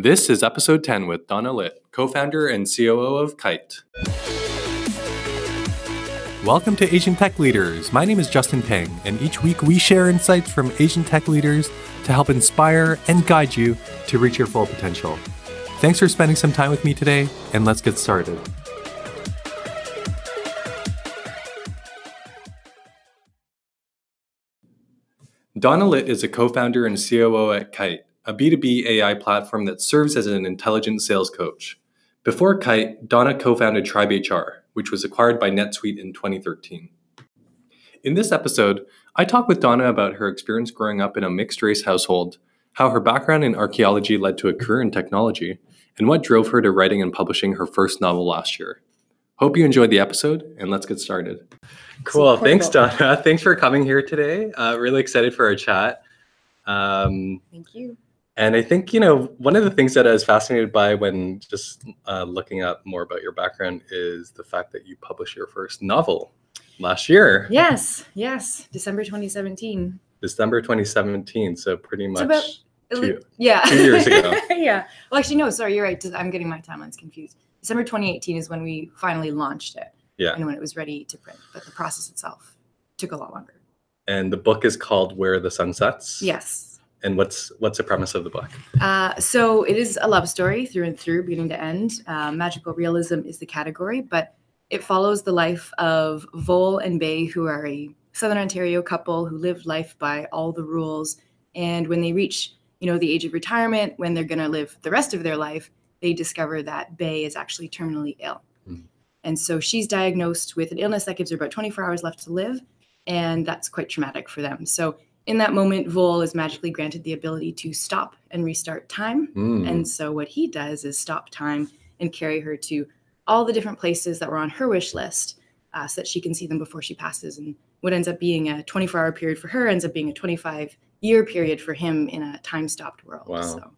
This is episode 10 with Donna Litt, co founder and COO of Kite. Welcome to Asian Tech Leaders. My name is Justin Peng, and each week we share insights from Asian tech leaders to help inspire and guide you to reach your full potential. Thanks for spending some time with me today, and let's get started. Donna Litt is a co founder and COO at Kite, a B2B AI platform that serves as an intelligent sales coach. Before Kite, Donna co founded Tribe HR, which was acquired by NetSuite in 2013. In this episode, I talk with Donna about her experience growing up in a mixed race household, how her background in archaeology led to a career in technology, and what drove her to writing and publishing her first novel last year. Hope you enjoyed the episode, and let's get started. Cool. Thanks, Donna. Thanks for coming here today. Uh, really excited for our chat. Um, Thank you. And I think, you know, one of the things that I was fascinated by when just uh, looking up more about your background is the fact that you published your first novel last year. Yes, yes, December 2017. December 2017. So pretty much. About, two, yeah. Two years ago. yeah. Well, actually, no, sorry, you're right. I'm getting my timelines confused. December 2018 is when we finally launched it. Yeah. And when it was ready to print, but the process itself took a lot longer. And the book is called Where the Sun Sets. Yes. And what's what's the premise of the book? Uh, so it is a love story through and through, beginning to end. Uh, magical realism is the category, but it follows the life of Vol and Bay, who are a Southern Ontario couple who live life by all the rules. And when they reach, you know, the age of retirement, when they're going to live the rest of their life, they discover that Bay is actually terminally ill. Mm. And so she's diagnosed with an illness that gives her about 24 hours left to live. And that's quite traumatic for them. So in that moment, Vol is magically granted the ability to stop and restart time. Mm. And so what he does is stop time and carry her to all the different places that were on her wish list uh, so that she can see them before she passes. And what ends up being a 24 hour period for her ends up being a 25 year period for him in a time stopped world. Wow. So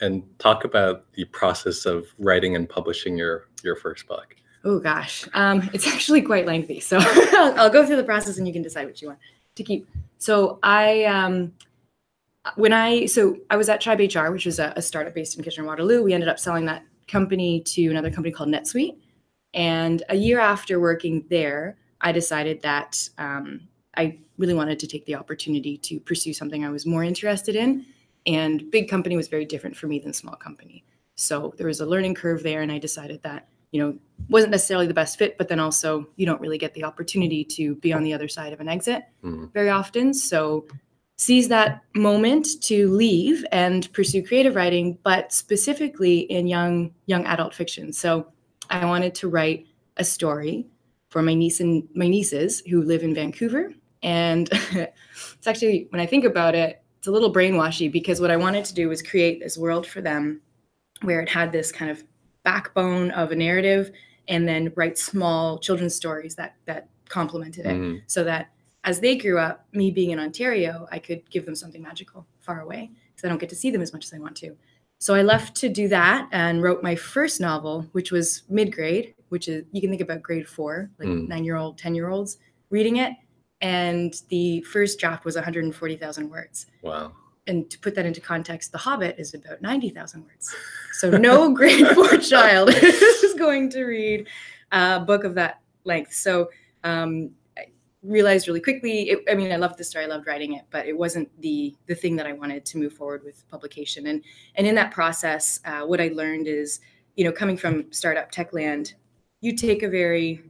and talk about the process of writing and publishing your your first book. Oh gosh, um, it's actually quite lengthy. So I'll, I'll, go through the process and you can decide what you want to keep. So I, um, when I, so I was at Tribe HR, which was a, a startup based in Kitchener Waterloo. We ended up selling that company to another company called NetSuite. And a year after working there, I decided that um, I really wanted to take the opportunity to pursue something I was more interested in and big company was very different for me than small company. So there was a learning curve there, and I decided that you know wasn't necessarily the best fit, but then also you don't really get the opportunity to be on the other side of an exit mm-hmm. very often. So seize that moment to leave and pursue creative writing, but specifically in young young adult fiction. So I wanted to write a story for my niece and my nieces who live in Vancouver. And it's actually when I think about it, it's a little brainwashy because what I wanted to do was create this world for them where it had this kind of backbone of a narrative and then write small children's stories that that complemented it mm. so that as they grew up me being in ontario i could give them something magical far away because i don't get to see them as much as i want to so i left to do that and wrote my first novel which was mid-grade which is you can think about grade four like mm. nine year old ten year olds reading it and the first draft was 140,000 words. Wow. And to put that into context, The Hobbit is about 90,000 words. So no grade four child is going to read a book of that length. So um, I realized really quickly. It, I mean, I loved the story, I loved writing it, but it wasn't the the thing that I wanted to move forward with publication. And and in that process, uh, what I learned is, you know, coming from startup tech land, you take a very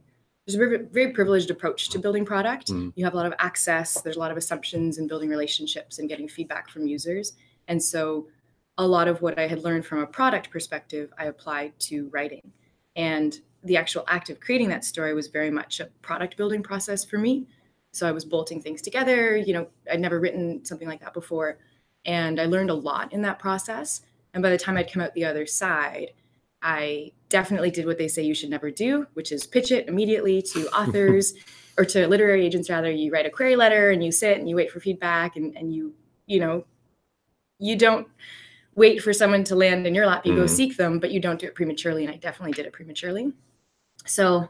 there's a very, very privileged approach to building product. Mm. You have a lot of access. There's a lot of assumptions in building relationships and getting feedback from users. And so, a lot of what I had learned from a product perspective, I applied to writing. And the actual act of creating that story was very much a product building process for me. So I was bolting things together. You know, I'd never written something like that before. And I learned a lot in that process. And by the time I'd come out the other side, I definitely did what they say you should never do, which is pitch it immediately to authors or to literary agents rather. You write a query letter and you sit and you wait for feedback and, and you, you know, you don't wait for someone to land in your lap. You mm. go seek them, but you don't do it prematurely. And I definitely did it prematurely. So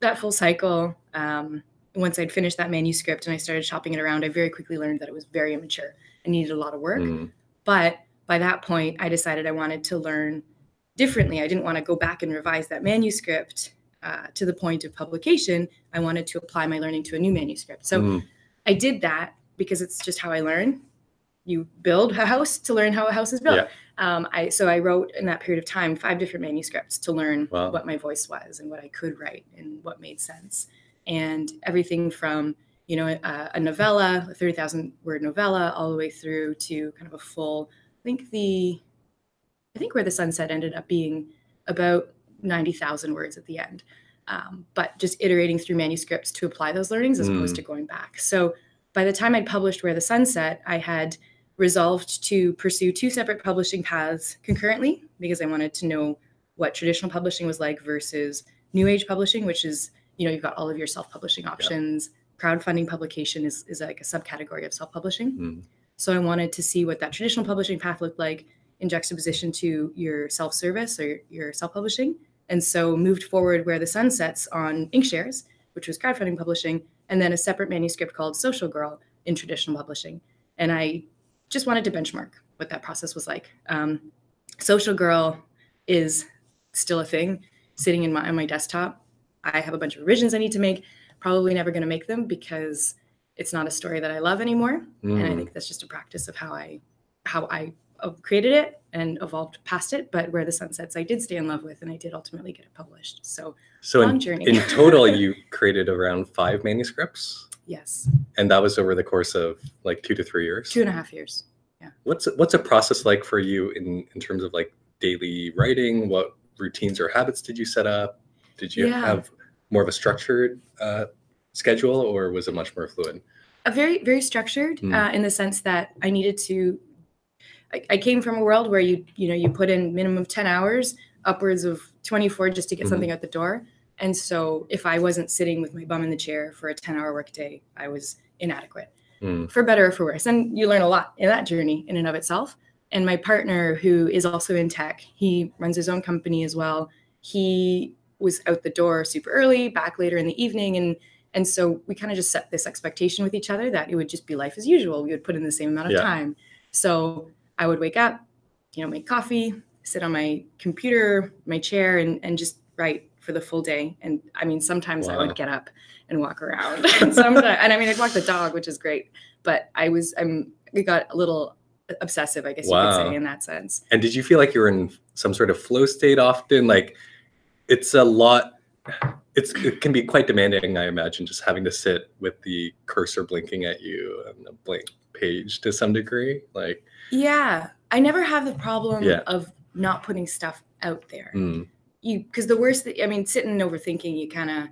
that full cycle, um, once I'd finished that manuscript and I started shopping it around, I very quickly learned that it was very immature and needed a lot of work. Mm. But by that point, I decided I wanted to learn differently. I didn't want to go back and revise that manuscript uh, to the point of publication. I wanted to apply my learning to a new manuscript. So Mm. I did that because it's just how I learn. You build a house to learn how a house is built. Yeah. Um, I so I wrote in that period of time five different manuscripts to learn Wow. what my voice was and what I could write and what made sense, and everything from you know a, a novella, a thirty thousand word novella, all the way through to kind of a full. I think the, I think where the sun sets ended up being about ninety thousand words at the end, um, but just iterating through manuscripts to apply those learnings as opposed Mm. to going back. So by the time I'd published Where the Sun Sets, I had resolved to pursue two separate publishing paths concurrently because I wanted to know what traditional publishing was like versus new age publishing, which is, you know, you've got all of your self-publishing options. Crowdfunding publication is, is like a subcategory of self-publishing. Mm. So I wanted to see what that traditional publishing path looked like in juxtaposition to your self-service or your self-publishing. And so moved forward where the sun sets on Inkshares, which was crowdfunding publishing, and then a separate manuscript called Social Girl in traditional publishing. And I just wanted to benchmark what that process was like. Um, Social Girl is still a thing sitting in my on my desktop. I have a bunch of revisions I need to make. Probably never going to make them because it's not a story that I love anymore. And I Mm. think that's just a practice of how I how I created it and evolved past it. But where the sun sets, I did stay in love with, and I did ultimately get it published. So So long in, journey. in total, you created around five manuscripts, yes, and that was over the course of like two to three years. two and a half years. Yeah. What's what's a process like for you in in terms of like daily writing? What routines or habits did you set up? Did you Yeah. have more of a structured uh, schedule, or was it much more fluid? a very very structured Mm. uh, in the sense that I needed to. I, I came from a world where you you know you put in minimum of ten hours, upwards of twenty four just to get Mhm. something out the door. And so if I wasn't sitting with my bum in the chair for a ten hour workday, I was inadequate, Mm. for better or for worse. And you learn a lot in that journey in and of itself. And my partner, who is also in tech, he runs his own company as well. He was out the door super early, back later in the evening, and and so we kind of just set this expectation with each other that it would just be life as usual. We would put in the same amount of Yeah. time. So I would wake up, you know, make coffee, sit on my computer, my chair, and and just write for the full day. And I mean, sometimes I would get up and walk around, and sometimes, and I mean, I'd walk the dog, which is great. But I was, I'm, we got a little obsessive, I guess you could say, in that sense. And did you feel like you were in some sort of flow state often? Like it's a lot. It's it can be quite demanding, I imagine, just having to sit with the cursor blinking at you and a blank page to some degree. Like, Yeah, I never have the problem Yeah. of not putting stuff out there. mm, you because the worst that I mean, sitting and overthinking, you kind of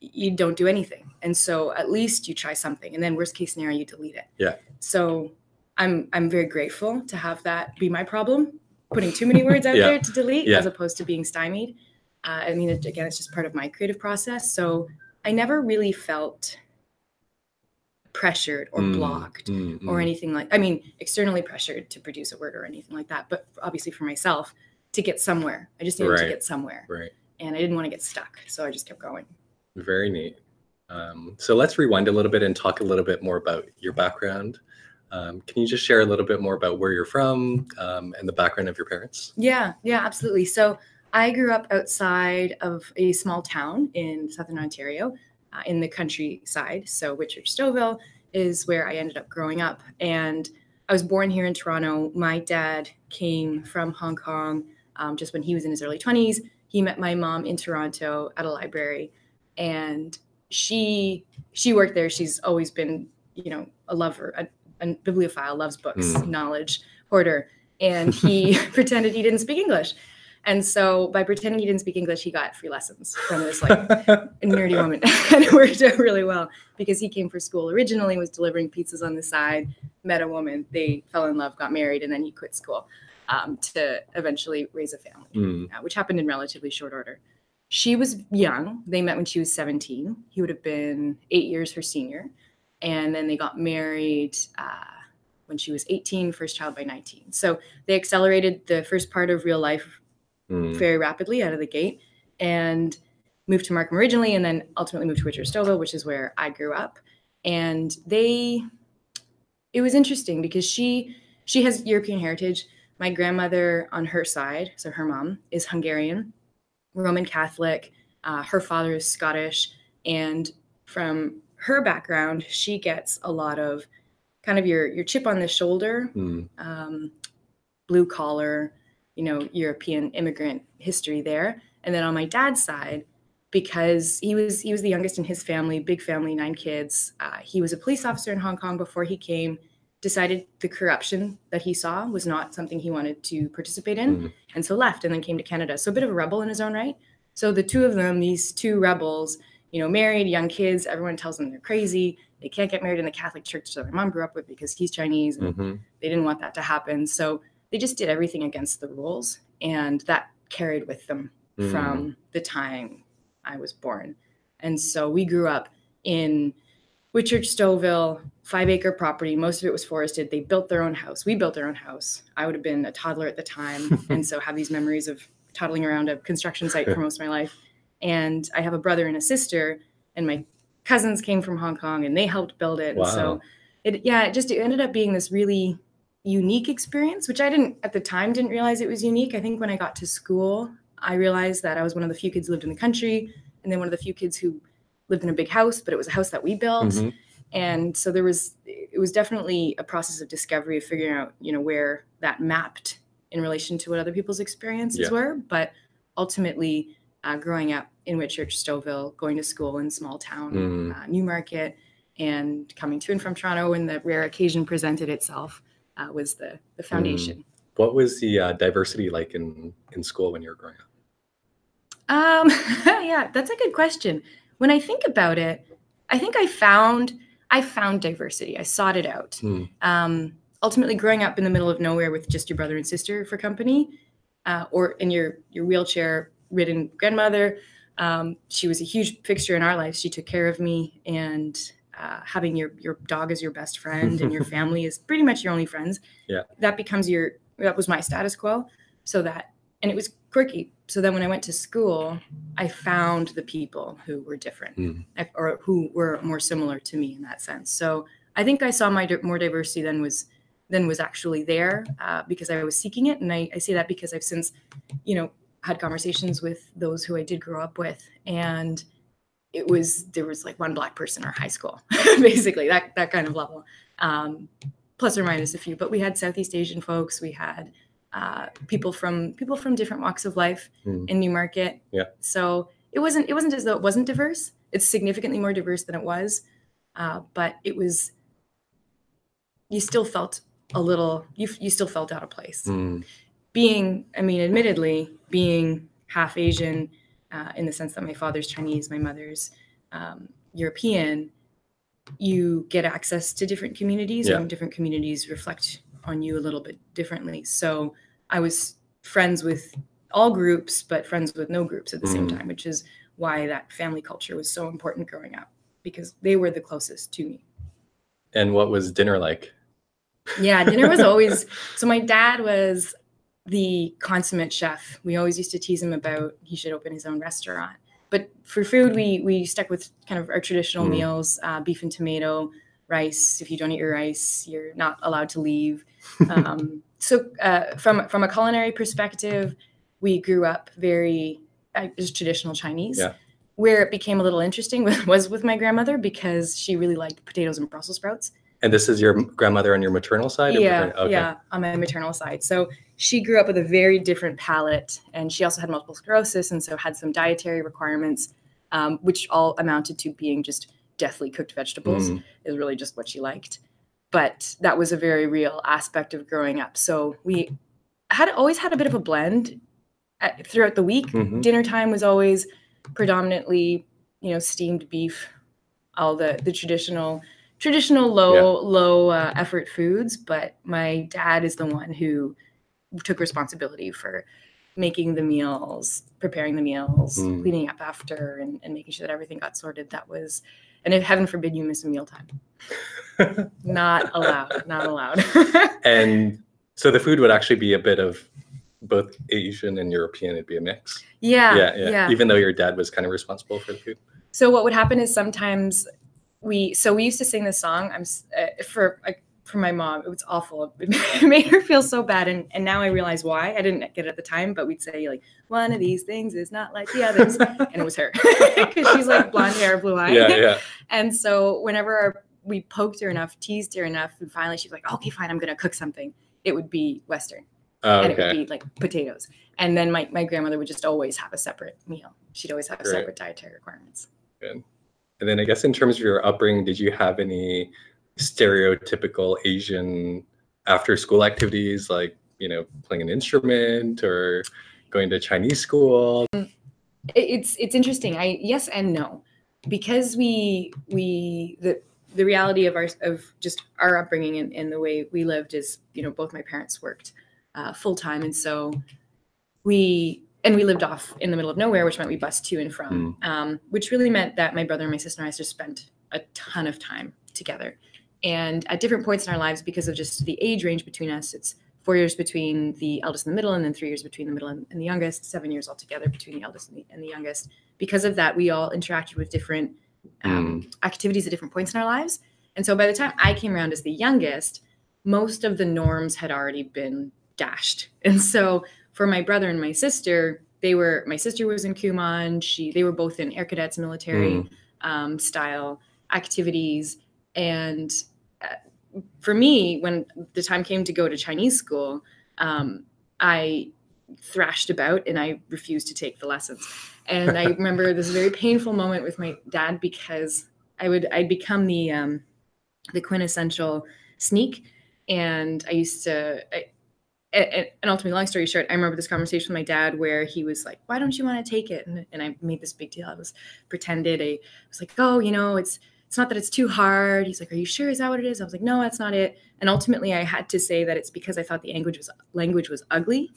you don't do anything, and so at least you try something, and then worst case scenario, you delete it. Yeah. So I'm I'm very grateful to have that be my problem, putting too many words out Yeah. there to delete Yeah. as opposed to being stymied. Uh, I mean, it, again, it's just part of my creative process. So I never really felt pressured or mm, blocked mm, or mm. anything like i mean externally pressured to produce a word or anything like that but obviously for myself to get somewhere i just needed to get somewhere Right. and i didn't want to get stuck so i just kept going Very neat. Um, so let's rewind a little bit and talk a little bit more about your background. Um, can you just share a little bit more about where you're from um, and the background of your parents? yeah yeah absolutely so i grew up outside of a small town in southern ontario uh, in the countryside. So Whitchurch Stouffville is where i ended up growing up. And i was born here in toronto. My dad came from hong kong um, just when he was in his early 20s he met my mom in toronto at a library and she she worked there. She's always been you know a lover a, a bibliophile loves books Mm. knowledge hoarder. And he pretended he didn't speak english and so by pretending he didn't speak english he got free lessons from this like nerdy woman and it worked out really well because he came for school originally was delivering pizzas on the side met a woman they fell in love got married and then he quit school um, to eventually raise a family Mm, uh, which happened in relatively short order. She was young. They met when she was 17. He would have been eight years her senior. And then they got married uh, when she was 18, first child by 19. So they accelerated the first part of real life mm, very rapidly out of the gate and moved to Markham originally and then ultimately moved to Whitchurch Stouffville, which is where I grew up. And they, it was interesting because she, she has European heritage. my grandmother on her side, so her mom, is Hungarian, Roman Catholic. Uh, her father is Scottish. And from her background, she gets a lot of kind of your, your chip on the shoulder, Mm. um, blue collar, you know, European immigrant history there. And then on my dad's side, because he was he was the youngest in his family, big family, nine kids. Uh, he was a police officer in Hong Kong before he came. Decided the corruption that he saw was not something he wanted to participate in, Mm. and so left and then came to Canada. So a bit of a rebel in his own right. So the two of them, these two rebels, you know, married, young kids. Everyone tells them they're crazy. They can't get married in the Catholic church that their mom grew up with because he's Chinese, and hmm they didn't want that to happen. So they just did everything against the rules, and that carried with them Mm. from the time I was born. And so we grew up in Whitchurch Stouffville, five acre property. Most of it was forested. They built their own house. We built our own house. I would have been a toddler at the time. and so have these memories of toddling around a construction site for most of my life. And I have a brother and a sister, and my cousins came from Hong Kong and they helped build it. And so it yeah, it just it ended up being this really unique experience, which I didn't at the time didn't realize it was unique. I think when I got to school, I realized that I was one of the few kids who lived in the country, and then one of the few kids who lived in a big house, but it was a house that we built. Mhm. And so there was it was definitely a process of discovery of figuring out, you know, where that mapped in relation to what other people's experiences Yeah. were. But ultimately, uh, growing up in Whitchurch, Stouffville, going to school in small town Mm. uh, Newmarket, and coming to and from Toronto when the rare occasion presented itself uh, was the the foundation. What was the uh, diversity like in in school when you were growing up? Um, yeah, that's a good question. When I think about it, I think I found I found diversity. I sought it out. Hmm. Um, ultimately, growing up in the middle of nowhere with just your brother and sister for company, uh, or in your your wheelchair ridden grandmother, um, she was a huge fixture in our lives. She took care of me, and uh, having your your dog as your best friend and your family is pretty much your only friends. Yeah. that becomes your that was my status quo. So that and it was quirky. So then when I went to school, I found the people who were different Mm. Or who were more similar to me in that sense. So I think I saw my more diversity than was than was actually there uh, because I was seeking it, and I, I say that because I've since, you know, had conversations with those who I did grow up with, and it was there was like one black person in our high school, basically that that kind of level, um, plus or minus a few. But we had Southeast Asian folks, we had uh, people from people from different walks of life Mm. in Newmarket. Yeah. So it wasn't it wasn't as though it wasn't diverse. It's significantly more diverse than it was, uh, but it was. You still felt a little. You you still felt out of place. Mm. Being, I mean, admittedly, being half Asian, uh, in the sense that my father's Chinese, my mother's um, European, you get access to different communities, Yeah. and different communities reflect on you a little bit differently. So I was friends with all groups, but friends with no groups at the same Mm. time, which is why that family culture was so important growing up because they were the closest to me. And what was dinner like? Yeah, dinner was always so. My dad was the consummate chef. We always used to tease him about he should open his own restaurant. But for food, we we stuck with kind of our traditional Mm. meals: uh, beef and tomato, rice. If you don't eat your rice, you're not allowed to leave. Um, so uh, from from a culinary perspective, we grew up very uh, just traditional Chinese. Yeah. Where it became a little interesting was with my grandmother because she really liked potatoes and Brussels sprouts. And this is your grandmother on your maternal side? Yeah, okay. yeah, on my maternal side. So she grew up with a very different palate, and she also had multiple sclerosis, and so had some dietary requirements, um, which all amounted to being just deathly cooked vegetables. Mm. Is really just what she liked. But that was a very real aspect of growing up. So we had always had a bit of a blend at, throughout the week. Mhm. Dinner time was always predominantly, you know, steamed beef, all the the traditional traditional low Yeah. low uh, effort foods. But my dad is the one who took responsibility for making the meals, preparing the meals, Mm. cleaning up after, and, and making sure that everything got sorted. That was, and if heaven forbid you miss a mealtime, not allowed, not allowed. and so the food would actually be a bit of both Asian and European. It'd be a mix. yeah, yeah, yeah. yeah. Even though your dad was kind of responsible for the food. So what would happen is sometimes we so we used to sing this song. I'm uh, for like for my mom. It was awful. It made her feel so bad. And, and now I realize why. I didn't get it at the time, but we'd say, like, one of these things is not like the others. and it was her because she's like blonde hair, blue eye. Yeah, yeah. And so whenever our, we poked her enough, teased her enough, and finally she's like, okay, fine, I'm going to cook something, it would be Western. Oh, And it would be like potatoes. And then my, my grandmother would just always have a separate meal. She'd always have Great. separate dietary requirements. Good. And then I guess in terms of your upbringing, did you have any stereotypical Asian after school activities like, you know, playing an instrument or going to Chinese school? it's it's interesting. I yes and no. Because we we the the reality of our of just our upbringing and, and the way we lived is you know both my parents worked uh, full time and so we and we lived off in the middle of nowhere which meant we bused to and from um, which really meant that my brother and my sister and i just spent a ton of time together and at different points in our lives because of just the age range between us it's four years between the eldest and the middle, and then three years between the middle and, and the youngest, seven years altogether between the eldest and the, and the youngest. Because of that, we all interacted with different um, activities at different points in our lives. And so by the time I came around as the youngest, most of the norms had already been dashed. And so for my brother and my sister, they were my sister was in Kumon. She they were both in air cadets, military Mm. um, style activities, and for me, when the time came to go to Chinese school, um, I thrashed about and I refused to take the lessons. And I remember this very painful moment with my dad because I would I'd become the um, the quintessential sneak, and I used to. I, and ultimately, long story short, I remember this conversation with my dad where he was like, "Why don't you want to take it?" And, and I made this big deal. I was pretended. I was like, "Oh, you know, it's it's not that it's too hard." He's like, "Are you sure? Is that what it is?" I was like, "No, that's not it." And ultimately, I had to say that it's because I thought the language was language was ugly,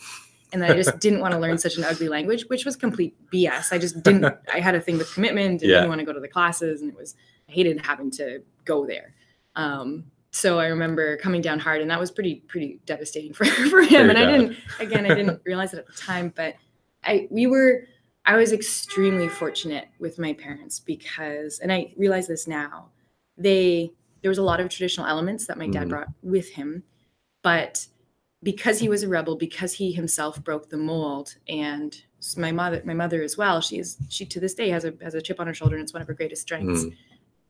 and that I just didn't want to learn such an ugly language, which was complete BS. I just didn't. I had a thing with commitment. and Yeah. didn't want to go to the classes, and it was I hated having to go there. Um, so I remember coming down hard, and that was pretty pretty devastating for, for him. And I didn't again, I didn't realize it at the time, but I we were I was extremely fortunate with my parents because, and I realize this now, they there was a lot of traditional elements that my dad Mhm. brought with him, but because he was a rebel, because he himself broke the mold, and my mother, my mother as well, she is she to this day has a has a chip on her shoulder, and it's one of her greatest strengths Mm.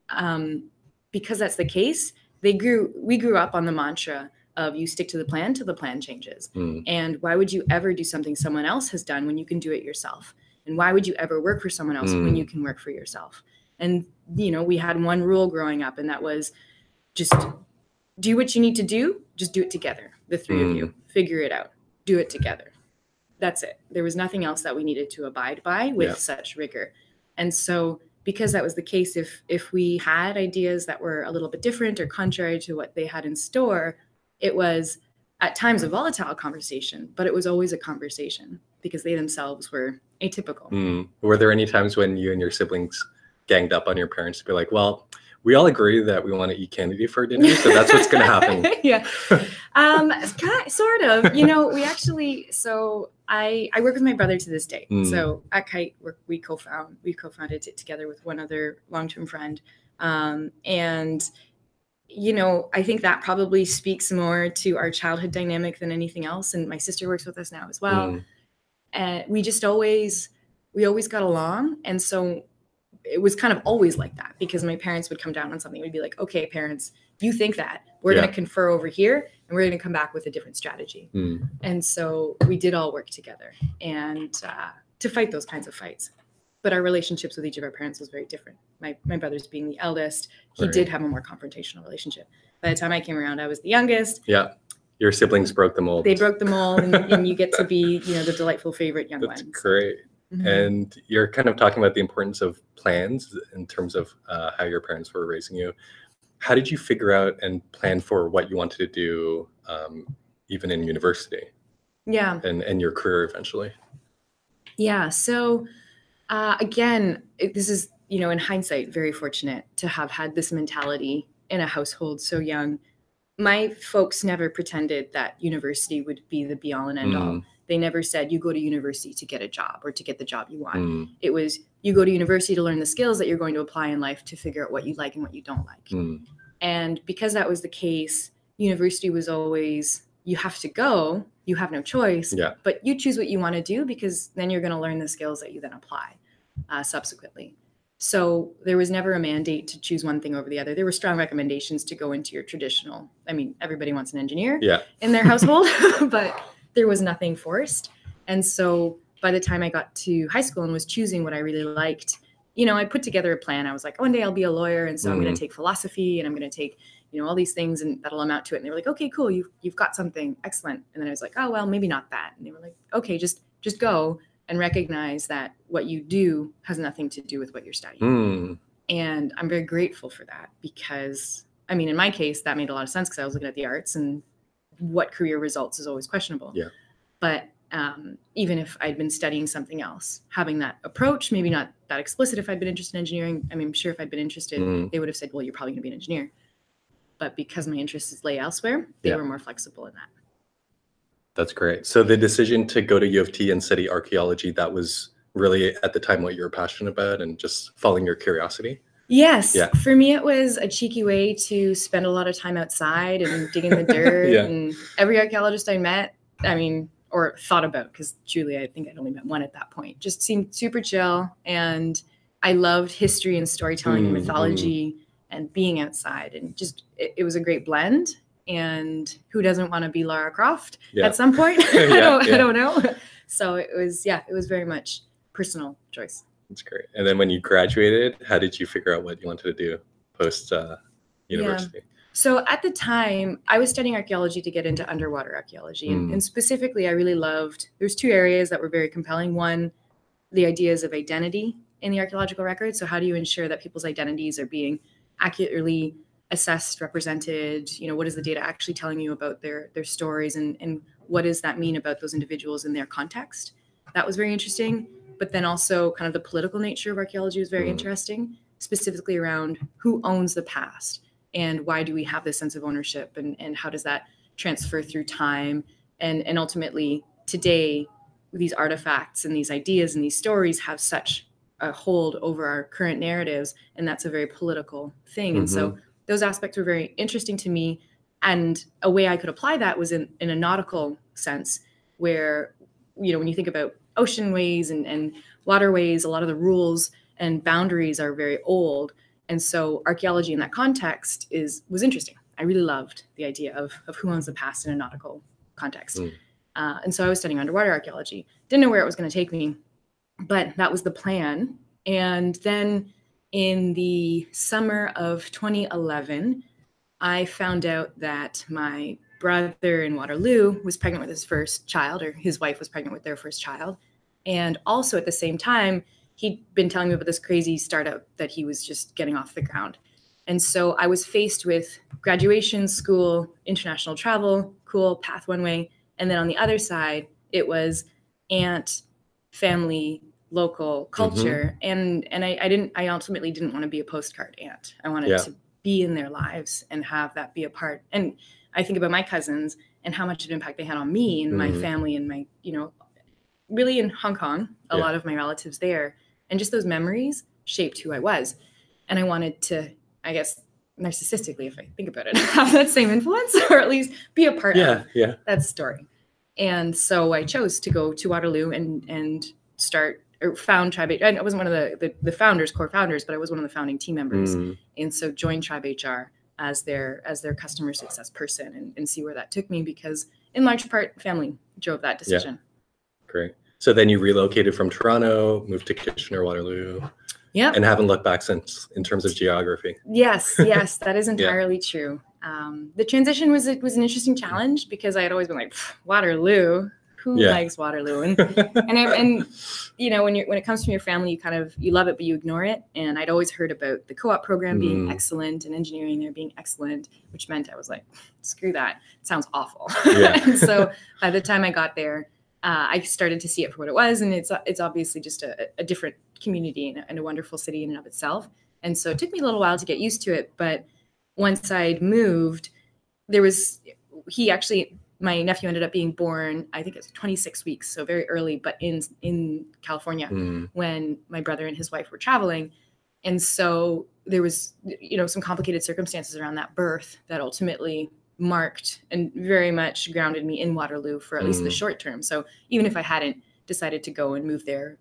um, because that's the case, they grew. We grew up on the mantra of "you stick to the plan till the plan changes." Mm. And why would you ever do something someone else has done when you can do it yourself? And why would you ever work for someone else when Mm. you can work for yourself? And you know, we had one rule growing up, and that was just do what you need to do. Just do it together. The three of you figure it out. Do it together. That's it. There was nothing else that we needed to abide by with Yeah. such rigor. And so because that was the case if if we had ideas that were a little bit different or contrary to what they had in store it was at times a volatile conversation but it was always a conversation because they themselves were atypical Mm. Were there any times when you and your siblings ganged up on your parents to be like, well, we all agree that we want to eat candy for dinner, so that's what's going to happen? yeah um ki- sort of you know we actually so i i work with my brother to this day Mm. so at kite we co-found we co-founded it together with one other long-term friend um and you know i think that probably speaks more to our childhood dynamic than anything else and my sister works with us now as well Mm. and we just always we always got along and so it was kind of always like that because my parents would come down on something we'd be like okay parents you think that we're Yeah. going to confer over here and we're going to come back with a different strategy Mm. and so we did all work together and uh, to fight those kinds of fights but our relationships with each of our parents was very different my, my brother's being the eldest he Right. did have a more confrontational relationship by the time i came around i was the youngest Yeah. Your siblings broke the mold. they broke the mold and, and you get to be you know the delightful favorite young That's one great. Mhm. And you're kind of talking about the importance of plans in terms of uh, how your parents were raising you. How did you figure out and plan for what you wanted to do, um, even in university yeah and, and your career eventually? Yeah. So uh, again, it- this is you know in hindsight very fortunate to have had this mentality in a household so young. My folks never pretended that university would be the be all and end all. Mm, They never said you go to university to get a job or to get the job you want. mm, It was you go to university to learn the skills that you're going to apply in life to figure out what you like and what you don't like. mm, And because that was the case, university was always you have to go, you have no choice, Yeah. but you choose what you want to do because then you're going to learn the skills that you then apply uh, subsequently. So there was never a mandate to choose one thing over the other. There were strong recommendations to go into your traditional. I mean, everybody wants an engineer Yeah. in their household, but there was nothing forced. And so by the time I got to high school and was choosing what I really liked, you know, I put together a plan. I was like, one day I'll be a lawyer, and so I'm going to take philosophy, and I'm going to take, you know, all these things, and that'll amount to it. And they were like, okay, cool, you've you've got something excellent. And then I was like, oh well, maybe not that. And they were like, okay, just just go and recognize that what you do has nothing to do with what you're studying. Hmm. And I'm very grateful for that because, I mean, in my case, that made a lot of sense because I was looking at the arts and what career results is always questionable. Yeah. But um, even if I'd been studying something else, having that approach, maybe not that explicit if I'd been interested in engineering, I mean, I'm sure if I'd been interested, Mm. they would have said, well, you're probably going to be an engineer. But because my interests lay elsewhere, they Yeah. were more flexible in that. That's great. So the decision to go to U of T and study archaeology, that was really at the time what you were passionate about and just following your curiosity. Yes. Yeah. For me, it was a cheeky way to spend a lot of time outside and digging the dirt. Yeah. And every archaeologist I met, I mean, or thought about, because Julie, I think I'd only met one at that point, just seemed super chill. And I loved history and storytelling and Mm, mythology and being outside. And just, it, it was a great blend. And who doesn't want to be Lara Croft Yeah. at some point? I, Yeah, don't, yeah. I don't know. So it was, yeah, it was very much personal choice. That's great. And then when you graduated, how did you figure out what you wanted to do post uh, university? So at the time, I was studying archaeology to get into underwater archaeology. And, Mm. and specifically, I really loved, there's two areas that were very compelling. One, the ideas of identity in the archaeological record. So how do you ensure that people's identities are being accurately assessed, represented? You know, what is the data actually telling you about their, their stories and, and what does that mean about those individuals in their context? That was very interesting. But then also kind of the political nature of archaeology was very Mm. interesting, specifically around who owns the past and why do we have this sense of ownership and, and how does that transfer through time and and ultimately today these artifacts and these ideas and these stories have such a hold over our current narratives and that's a very political thing. And so those aspects were very interesting to me. And a way i could apply that was in, in a nautical sense where you know when you think about ocean ways and, and waterways a lot of the rules and boundaries are very old. And so archaeology in that context is was interesting. I really loved the idea of, of who owns the past in a nautical context. Mm. uh, and so i was studying underwater archaeology. Didn't know where it was going to take me but that was the plan and then in the summer of 2011 i found out that my brother in waterloo was pregnant with his first child or his wife was pregnant with their first child and also at the same time he'd been telling me about this crazy startup that he was just getting off the ground. And so I was faced with graduation, school, international travel, cool, path one way. And then on the other side, it was aunt, family, local culture. And and I, I didn't I ultimately didn't want to be a postcard aunt. I wanted Yeah. to be in their lives and have that be a part. And I think about my cousins and how much of an impact they had on me and my Mhm. family and my, you know, really in Hong Kong, a Yeah. lot of my relatives there and just those memories shaped who I was. And I wanted to, I guess, narcissistically, if I think about it, have that same influence or at least be a part Yeah, of yeah. that story. And so I chose to go to Waterloo and and start or found Tribe. I wasn't one of the, the the founders, core founders, but I was one of the founding team members. Mm, And so joined Tribe HR as their as their customer success person and, and see where that took me because in large part family drove that decision. Yeah. great. So then you relocated from Toronto, moved to Kitchener Waterloo, Yeah. and haven't looked back since in terms of geography. Yes, yes, that is entirely true. Um, the transition was it was an interesting challenge because I had always been like Waterloo. Who Yeah. likes Waterloo? And and I, and you know when you when it comes from your family, you kind of you love it but you ignore it. And I'd always heard about the co-op program being Mm. excellent and engineering there being excellent, which meant I was like, screw that, it sounds awful. Yeah. so by the time I got there, uh, I started to see it for what it was, and it's it's obviously just a, a different community and a, and a wonderful city in and of itself. And so it took me a little while to get used to it, but once I'd moved, there was he actually my nephew ended up being born I think it was 26 weeks, so very early, but in in California Mm, when my brother and his wife were traveling. And so there was, you know, some complicated circumstances around that birth that ultimately marked and very much grounded me in Waterloo for at least the Mm. short term. So even if I hadn't decided to go and move there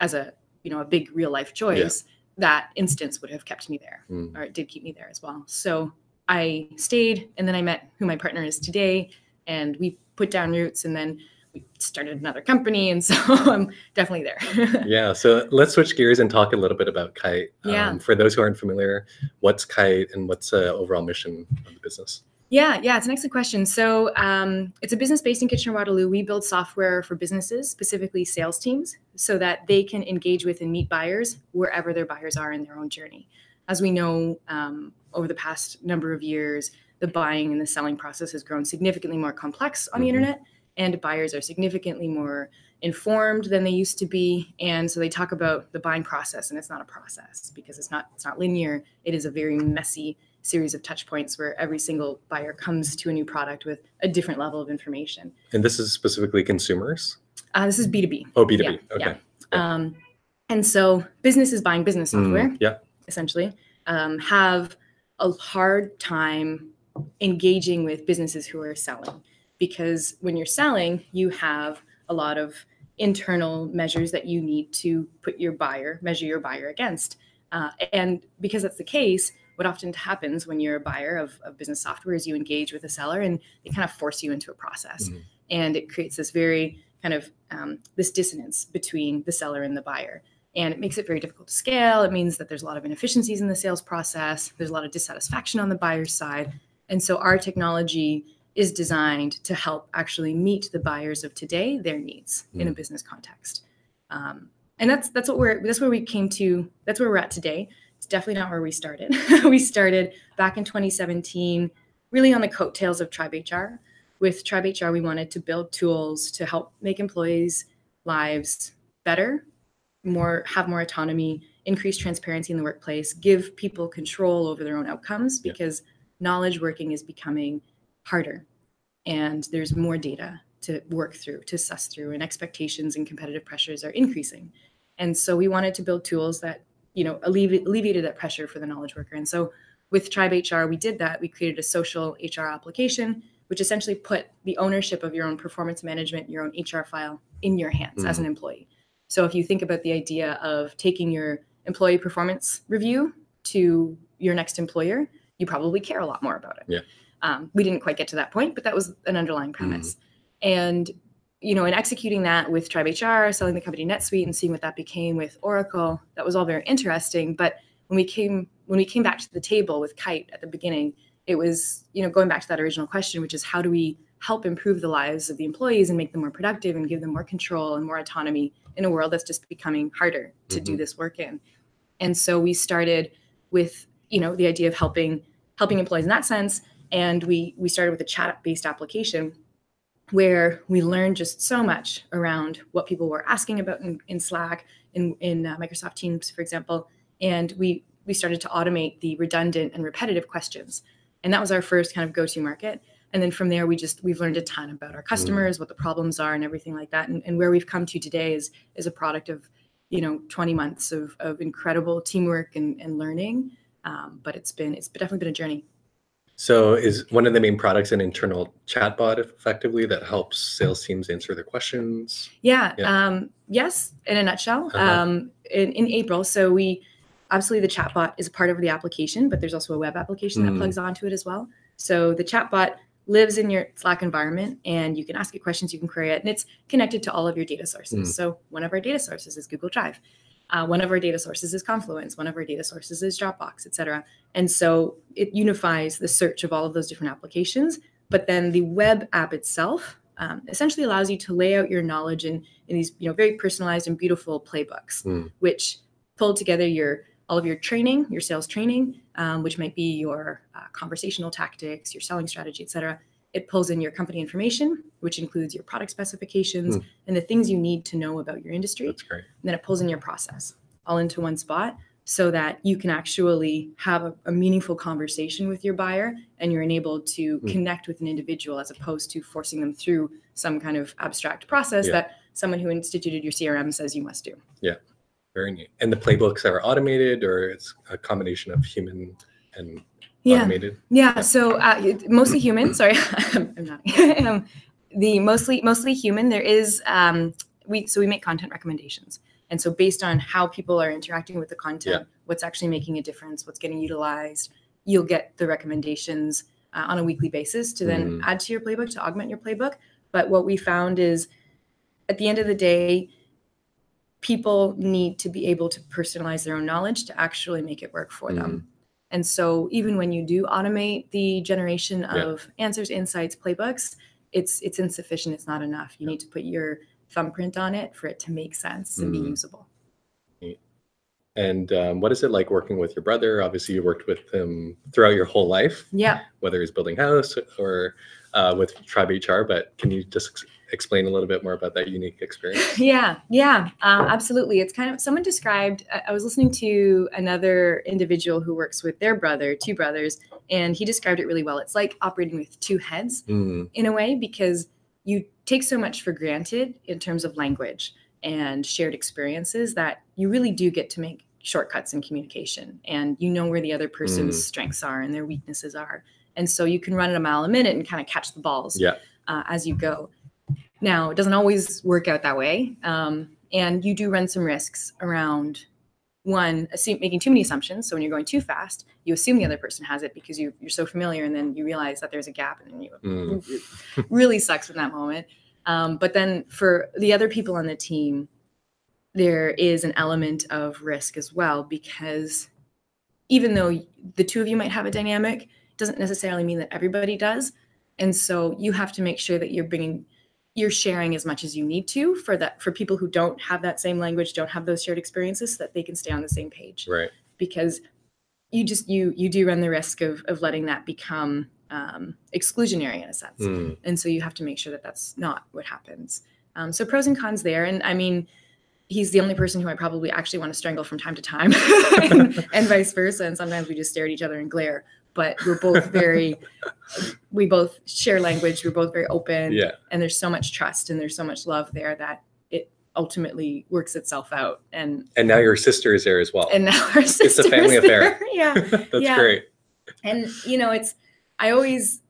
as a you know a big real life choice, that instance would have kept me there, Mm. or it did keep me there as well. So I stayed, and then I met who my partner is today, and we put down roots, and then we started another company, and so I'm definitely there. Yeah, so let's switch gears and talk a little bit about Kite. Yeah. Um, for those who aren't familiar, what's Kite and what's the overall mission of the business? Yeah, yeah, it's an excellent question. So um, it's a business based in Kitchener Waterloo. We build software for businesses, specifically sales teams, so that they can engage with and meet buyers wherever their buyers are in their own journey. As we know, um, over the past number of years, the buying and the selling process has grown significantly more complex on the Mhm. internet, and buyers are significantly more informed than they used to be. And so they talk about the buying process, and it's not a process because it's not it's not linear. It is a very messy series of touch points where every single buyer comes to a new product with a different level of information. And this is specifically consumers? Uh, this is B2B. Oh, B2B. Yeah, okay. yeah. Um, and so businesses buying business software, Mm, yeah. essentially, um, have a hard time engaging with businesses who are selling because when you're selling, you have a lot of internal measures that you need to put your buyer, measure your buyer against. Uh, and because that's the case, what often happens when you're a buyer of, of business software is you engage with a seller and they kind of force you into a process. Mhm. And it creates this very kind of um, this dissonance between the seller and the buyer. And it makes it very difficult to scale. It means that there's a lot of inefficiencies in the sales process. There's a lot of dissatisfaction on the buyer's side. And so our technology is designed to help actually meet the buyers of today, their needs in a Mm. business context. Um, and that's that's what we're that's where we came to. That's where we're at today. It's definitely not where we started. we started back in 2017, really on the coattails of Tribe HR. With Tribe HR, we wanted to build tools to help make employees' lives better, more have more autonomy, increase transparency in the workplace, give people control over their own outcomes Yeah. Knowledge working is becoming harder and there's more data to work through, to suss through, and expectations and competitive pressures are increasing. And so we wanted to build tools that, you know, alleviate, alleviated that pressure for the knowledge worker. And so with Tribe HR, we did that. We created a social HR application, which essentially put the ownership of your own performance management, your own HR file in your hands as an mm-hmm. employee. So if you think about the idea of taking your employee performance review to your next employer, you probably care a lot more about it. Yeah. Um, we didn't quite get to that point, but that was an underlying premise. And you know, in executing that with Tribe HR, selling the company NetSuite, and seeing what that became with Oracle, that was all very interesting. But when we came when we came back to the table with Kite at the beginning, it was you know going back to that original question, which is how do we help improve the lives of the employees and make them more productive and give them more control and more autonomy in a world that's just becoming harder to do Mhm. this work in. And so we started with you know the idea of helping helping employees in that sense, and we we started with a chat based application where we learned just so much around what people were asking about in, in Slack, in, in uh, Microsoft Teams, for example. And we, we started to automate the redundant and repetitive questions. And that was our first kind of go to market. And then from there, we just, we've learned a ton about our customers, what the problems are, and everything like that. And, and where we've come to today is, is a product of, you know, 20 months of, of incredible teamwork and, and learning. Um, but it's been, it's definitely been a journey. So is one of the main products an internal chatbot effectively that helps sales teams answer their questions? Yeah. Yeah. Um, yes, in a nutshell. Uh-huh. Um, in, in April, so we obviously the chatbot is a part of the application, but there's also a web application Mm. that plugs onto it as well. So the chatbot lives in your Slack environment, and you can ask it questions, you can query it, and it's connected to all of your data sources. Mm. So one of our data sources is Google Drive. Uh, one of our data sources is Confluence. One of our data sources is Dropbox, et cetera. And so it unifies the search of all of those different applications. But then the web app itself um, essentially allows you to lay out your knowledge in, in these you know very personalized and beautiful playbooks, Mm. which pull together your all of your training, your sales training, um, which might be your uh, conversational tactics, your selling strategy, et cetera. It pulls in your company information, which includes your product specifications Hmm. and the things you need to know about your industry That's great. and then it pulls in your process all into one spot so that you can actually have a, a meaningful conversation with your buyer and you're enabled to Mm. connect with an individual as opposed to forcing them through some kind of abstract process Yeah. that someone who instituted your CRM says you must do. Yeah. Very neat. And the playbooks are automated or it's a combination of human and Yeah. automated? Yeah, so uh, mostly human. Sorry, I'm not. um, the mostly mostly human. There is um, we so we make content recommendations, and so based on how people are interacting with the content, what's actually making a difference, what's getting utilized, you'll get the recommendations uh, on a weekly basis to then Mm. add to your playbook to augment your playbook. But what we found is, at the end of the day, people need to be able to personalize their own knowledge to actually make it work for them. And so even when you do automate the generation Yeah. of answers, insights, playbooks, it's it's insufficient. It's not enough. You need to put your thumbprint on it for it to make sense and be Mm. usable. And um, what is it like working with your brother? Obviously, you worked with him throughout your whole life, Yeah. whether he's building house or uh, with Tribe HR. But can you just explain a little bit more about that unique experience? Yeah, yeah, um, absolutely. It's kind of someone described. I, I was listening to another individual who works with their brother, two brothers, and he described it really well. It's like operating with two heads Mm, in a way because you take so much for granted in terms of language and shared experiences that you really do get to make shortcuts in communication and you know where the other person's Mm. strengths are and their weaknesses are and so you can run at a mile a minute and kind of catch the balls Yeah. uh, as you go now it doesn't always work out that way um, and you do run some risks around one assume, making too many assumptions so when you're going too fast you assume the other person has it because you, you're so familiar and then you realize that there's a gap and then you mm, really sucks in that moment. Um, but then for the other people on the team, there is an element of risk as well because even though the two of you might have a dynamic, doesn't necessarily mean that everybody does. And so you have to make sure that you're bringing, you're sharing as much as you need to for that for people who don't have that same language, don't have those shared experiences, so that they can stay on the same page. Right. because you just you you do run the risk of of letting that become um, exclusionary in a sense. Mm, and so you have to make sure that that's not what happens. Um, so pros and cons there. And i mean he's the only person who i probably actually want to strangle from time to time and, and vice versa. And sometimes we just stare at each other and glare but we're both very we both share language we're both very open yeah. and there's so much trust and there's so much love there that it ultimately works itself out and And now your sister is there as well. and now our sister It's a family affair. yeah That's yeah. great. and you know it's i always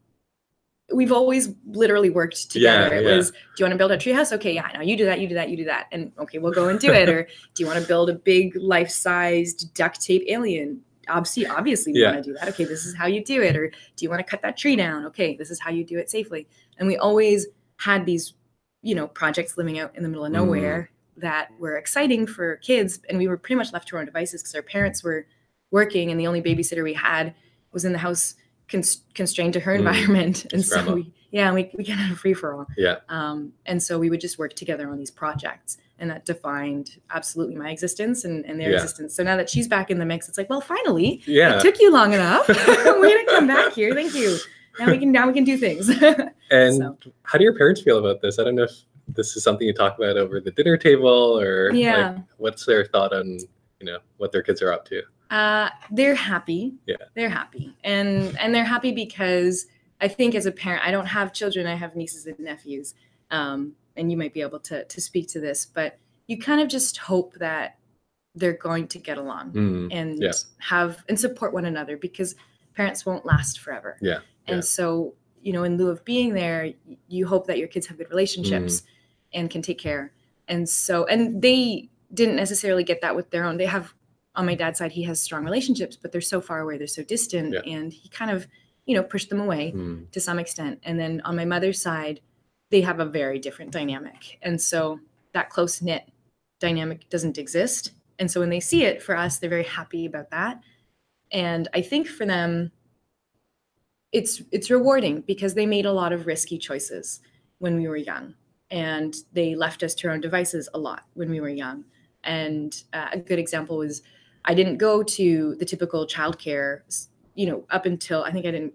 we've always literally worked Yeah, together it yeah. was do you want to build a treehouse okay yeah no you do that you do that you do that and okay we'll go and do it or do you want to build a big life-sized duct tape alien obviously obviously we Yeah. want to do that okay this is how you do it or do you want to cut that tree down okay this is how you do it safely and we always had these you know projects living out in the middle of Mm. nowhere that were exciting for kids and we were pretty much left to our own devices because our parents were working and the only babysitter we had was in the house cons- constrained to her Mm. environment and so we yeah we, we kind of had a free for all Yeah. um, and so we would just work together on these projects and that defined absolutely my existence and, and their Yeah. existence so now that she's back in the mix it's like well finally Yeah. it took you long enough we're gonna come back here thank you now we can now we can do things And So. how do your parents feel about this? I don't know if this is something you talk about over the dinner table or like, Yeah. what's their thought on, you know, what their kids are up to? Uh, they're happy. Yeah. They're happy. And and they're happy because I think as a parent, I don't have children, I have nieces and nephews. Um, and you might be able to to speak to this, but you kind of just hope that they're going to get along Mm, and yeah. have and support one another because parents won't last forever. Yeah, And yeah. so, you know, in lieu of being there, you hope that your kids have good relationships and can take care. And so, and they didn't necessarily get that with their own. They have on my dad's side, he has strong relationships, but they're so far away, they're so distant, Yeah. and he kind of, you know, pushed them away mm, to some extent. And then on my mother's side, they have a very different dynamic. And so that close knit dynamic doesn't exist. And so when they see it for us, they're very happy about that. And I think for them, it's it's rewarding because they made a lot of risky choices when we were young. And they left us to our own devices a lot when we were young. And uh, a good example was I didn't go to the typical childcare, you know, up until I think I didn't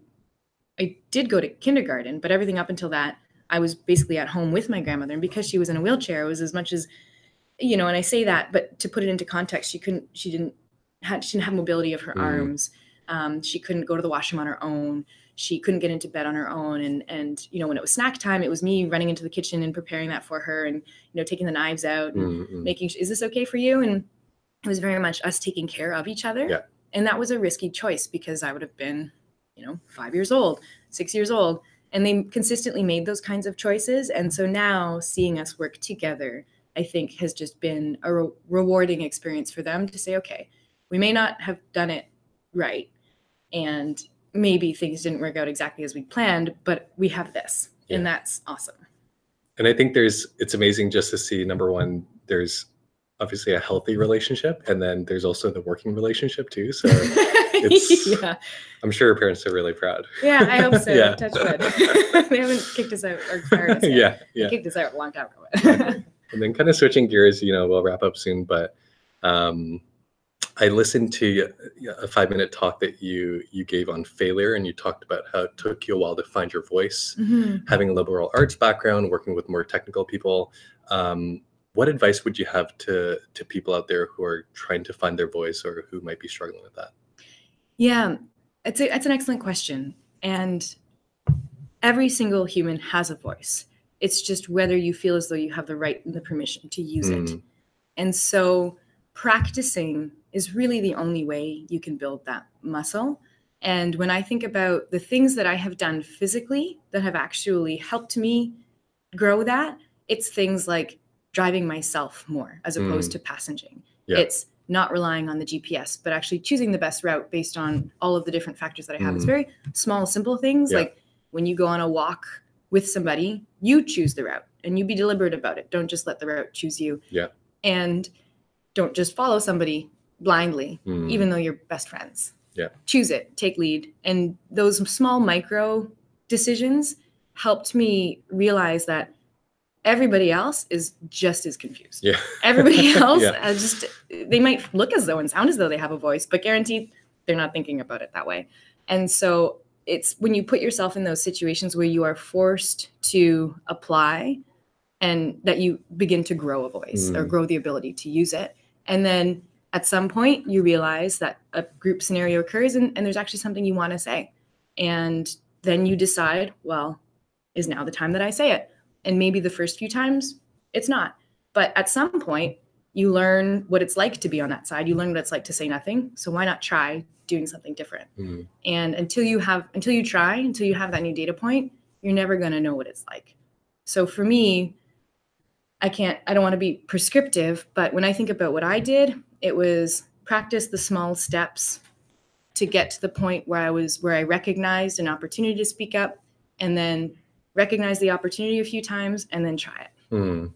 I did go to kindergarten, but everything up until that, I was basically at home with my grandmother. And because she was in a wheelchair, it was as much as, you know, and I say that, but to put it into context, she couldn't, she didn't, had, she didn't have mobility of her Mm. arms. Um, she couldn't go to the washroom on her own. She couldn't get into bed on her own. And, and, you know, when it was snack time, it was me running into the kitchen and preparing that for her and, you know, taking the knives out and mm, mm. making sure, is this okay for you? And it was very much us taking care of each other. Yeah. And that was a risky choice because I would have been you know, five years old, six years old. And they consistently made those kinds of choices. And so now seeing us work together, I think has just been a re- rewarding experience for them to say, okay, we may not have done it right. And maybe things didn't work out exactly as we planned, but we have this. Yeah. And that's awesome. And I think there's it's amazing just to see number one, there's obviously a healthy relationship, and then there's also the working relationship too. So yeah. I'm sure your parents are really proud. Yeah, I hope so. Yeah. Touch wood. they haven't kicked us out or fired us yet. yeah, They yeah. kicked us out a long time ago. And then kind of switching gears, you know, we'll wrap up soon, but um, I listened to a five minute talk that you you gave on failure, and you talked about how it took you a while to find your voice, Mhm. having a liberal arts background, working with more technical people. Um, what advice would you have to to people out there who are trying to find their voice or who might be struggling with that? Yeah, it's a, it's an excellent question, and every single human has a voice. It's just whether you feel as though you have the right and the permission to use it. Mm. And so practicing is really the only way you can build that muscle. And when I think about the things that I have done physically that have actually helped me grow that, it's things like driving myself more as opposed Mm. to passenging. Yeah. It's not relying on the GPS, but actually choosing the best route based on all of the different factors that I have. It's Mm. very small, simple things Yeah. like when you go on a walk with somebody, you choose the route and you be deliberate about it. Don't just let the route choose you. Yeah. And don't just follow somebody blindly, Mm. even though you're best friends. Yeah. Choose it, take lead. And those small micro decisions helped me realize that everybody else is just as confused. yeah, Everybody else Yeah. uh, just they might look as though and sound as though they have a voice, but guaranteed they're not thinking about it that way. And so it's when you put yourself in those situations where you are forced to apply and that you begin to grow a voice or Mm. grow the ability to use it. And then at some point you realize that a group scenario occurs and, and there's actually something you want to say. And then you decide, well, is now the time that I say it? And maybe the first few times it's not. But at some point, you learn what it's like to be on that side. You learn what it's like to say nothing. So why not try doing something different? Mm. And until you have, until you try, until you have that new data point, you're never going to know what it's like. So for me, I can't, I don't want to be prescriptive, but when I think about what I did, it was practice the small steps to get to the point where I was, where I recognized an opportunity to speak up and then recognize the opportunity a few times and then try it. Mm.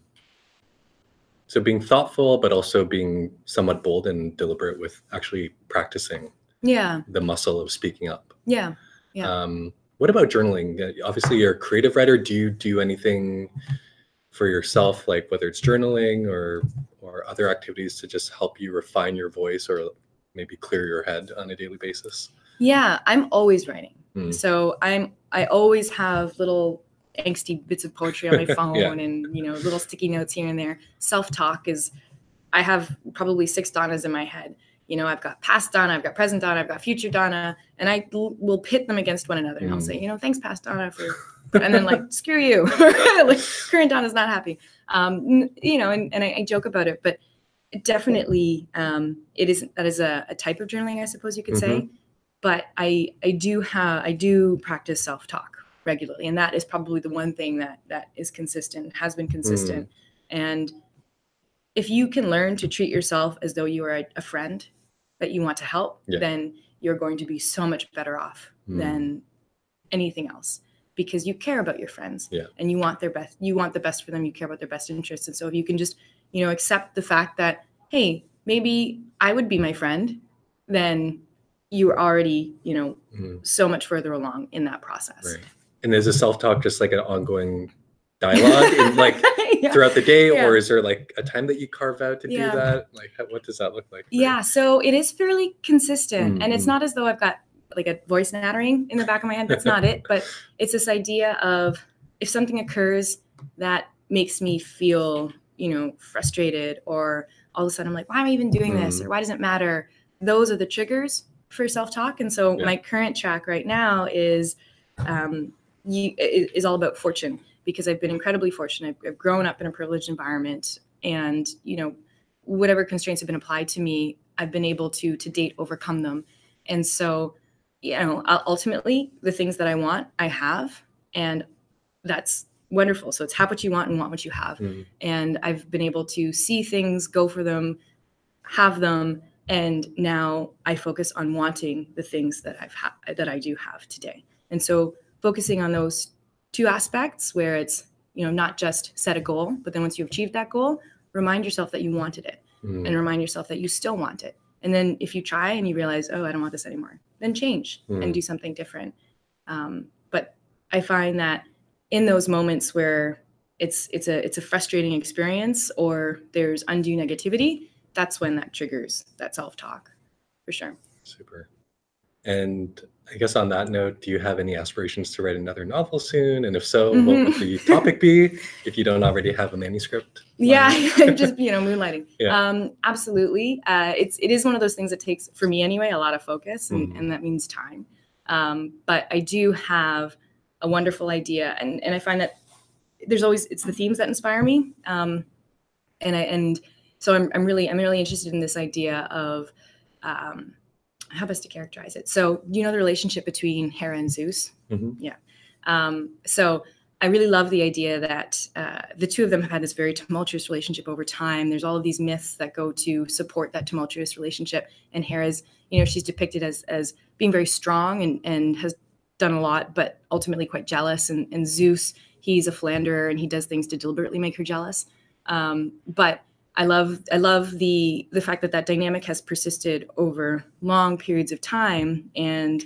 So being thoughtful, but also being somewhat bold and deliberate with actually practicing Yeah. the muscle of speaking up. Yeah. Yeah. Um, what about journaling? Uh, Obviously, you're a creative writer. Do you do anything for yourself, like whether it's journaling or or other activities to just help you refine your voice or maybe clear your head on a daily basis? Yeah. I'm always writing. Mm. So I'm, I always have little angsty bits of poetry on my phone Yeah. and, you know, little sticky notes here and there. Self talk is, I have probably six Donnas in my head. You know, I've got past Donna, I've got present Donna, I've got future Donna, and I l- will pit them against one another. And I'll Mm. say, you know, thanks, past Donna, for, and then like, screw you. like, current Donna's not happy. Um, you know, and, and I, I joke about it, but definitely um, it is, that is a, a type of journaling, I suppose you could say. But I, I do have, I do practice self talk regularly. And that is probably the one thing that, that is consistent, has been consistent. And if you can learn to treat yourself as though you are a, a friend that you want to help, Yeah. then you're going to be so much better off Mm. than anything else because you care about your friends Yeah. and you want their best you want the best for them you care about their best interests and so if you can just you know accept the fact that hey maybe i would be my friend then you're already you know Mm. so much further along in that process Right. And is the self talk just like an ongoing dialogue, in, like yeah. throughout the day, Yeah. or is there like a time that you carve out to Yeah. do that? Like, what does that look like? Yeah, so it is fairly consistent. And it's Mhm. not as though I've got like a voice nattering in the back of my head. That's not it. But it's this idea of if something occurs that makes me feel, you know, frustrated or all of a sudden I'm like, why am I even doing this? Mhm. Or why does it matter? Those are the triggers for self-talk. And so my current track right now is um you, is all about fortune because I've been incredibly fortunate. I've, I've grown up in a privileged environment and, you know, whatever constraints have been applied to me, I've been able to to date overcome them. And so you know, ultimately, the things that I want, I have, and that's wonderful. So it's have what you want and want what you have. Mm. And I've been able to see things, go for them, have them, and now I focus on wanting the things that I've ha- that I do have today. And so focusing on those two aspects where it's you know not just set a goal, but then once you've achieved that goal, remind yourself that you wanted it, mm. and remind yourself that you still want it. And then if you try and you realize, oh, I don't want this anymore, then change mm. and do something different. Um, but I find that in those moments where it's it's a it's a frustrating experience or there's undue negativity, that's when that triggers that self-talk for sure. Super. And I guess on that note, do you have any aspirations to write another novel soon? And if so, mm-hmm. what would the topic be if you don't already have a manuscript? Yeah, just you know, moonlighting. Yeah. Um, absolutely. Uh, it's it is one of those things that takes, for me anyway, a lot of focus, and, mm. and that means time. Um, but I do have a wonderful idea, and and I find that there's always it's the themes that inspire me, um, and I and so I'm I'm really I'm really interested in this idea of um, how best to characterize it. So you know the relationship between Hera and Zeus. Mm-hmm. Yeah. Um, so I really love the idea that uh, the two of them have had this very tumultuous relationship over time. There's all of these myths that go to support that tumultuous relationship, and Hera's, you know, she's depicted as as being very strong and and has done a lot, but ultimately quite jealous. And, and Zeus, he's a philanderer and he does things to deliberately make her jealous. Um, but I love I love the the fact that that dynamic has persisted over long periods of time, and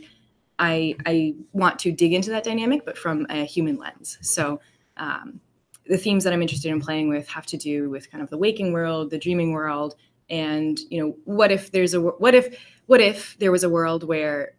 I I want to dig into that dynamic, but from a human lens. So. Um, the themes that I'm interested in playing with have to do with kind of the waking world, the dreaming world, and you know, what if there's a what if what if there was a world where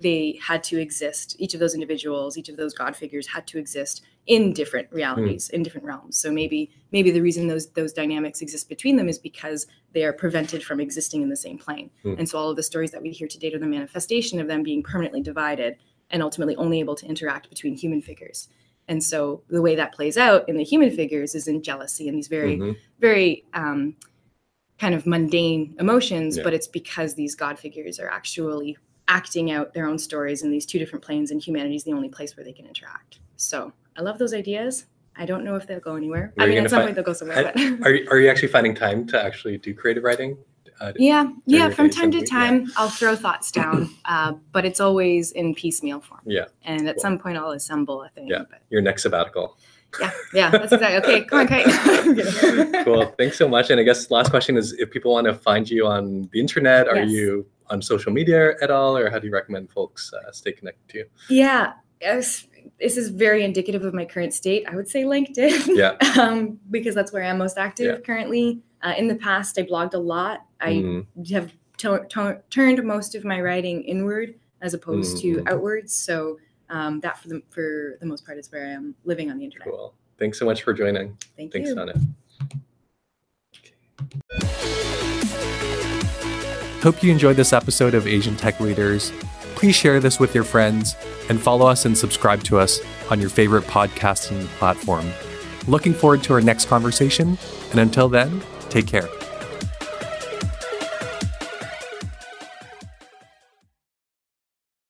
they had to exist each of those individuals each of those god figures had to exist in different realities mm. in different realms so maybe maybe the reason those those dynamics exist between them is because they are prevented from existing in the same plane mm. and so all of the stories that we hear to date are the manifestation of them being permanently divided and ultimately only able to interact between human figures and so the way that plays out in the human figures is in jealousy and these very mm-hmm. very um, kind of mundane emotions yeah. but it's because these god figures are actually acting out their own stories in these two different planes, and humanity is the only place where they can interact. So I love those ideas. I don't know if they'll go anywhere. I mean, at some find, point they'll go somewhere. I, are, you, are you actually finding time to actually do creative writing? Uh, yeah, yeah. From time to time, yeah. I'll throw thoughts down, uh, but it's always in piecemeal form. Yeah. And at cool. some point, I'll assemble a thing. Yeah. But... Your next sabbatical. Yeah, yeah, that's exactly. Okay, come on, Kate. cool. Thanks so much. And I guess last question is, if people want to find you on the internet, are yes. you on social media at all, or how do you recommend folks uh, stay connected to you? Yeah, yes, this is very indicative of my current state. I would say LinkedIn. Yeah. um, because that's where I'm most active yeah. currently. Uh, in the past, I blogged a lot. I mm. have t- t- turned most of my writing inward as opposed mm. to mm-hmm. outwards. So um, that, for the for the most part, is where I am living on the internet. Cool. Thanks so much for joining. Thank Thanks, you. Donna. Hope you enjoyed this episode of Asian Tech Leaders. Please share this with your friends and follow us and subscribe to us on your favorite podcasting platform. Looking forward to our next conversation, and until then, take care.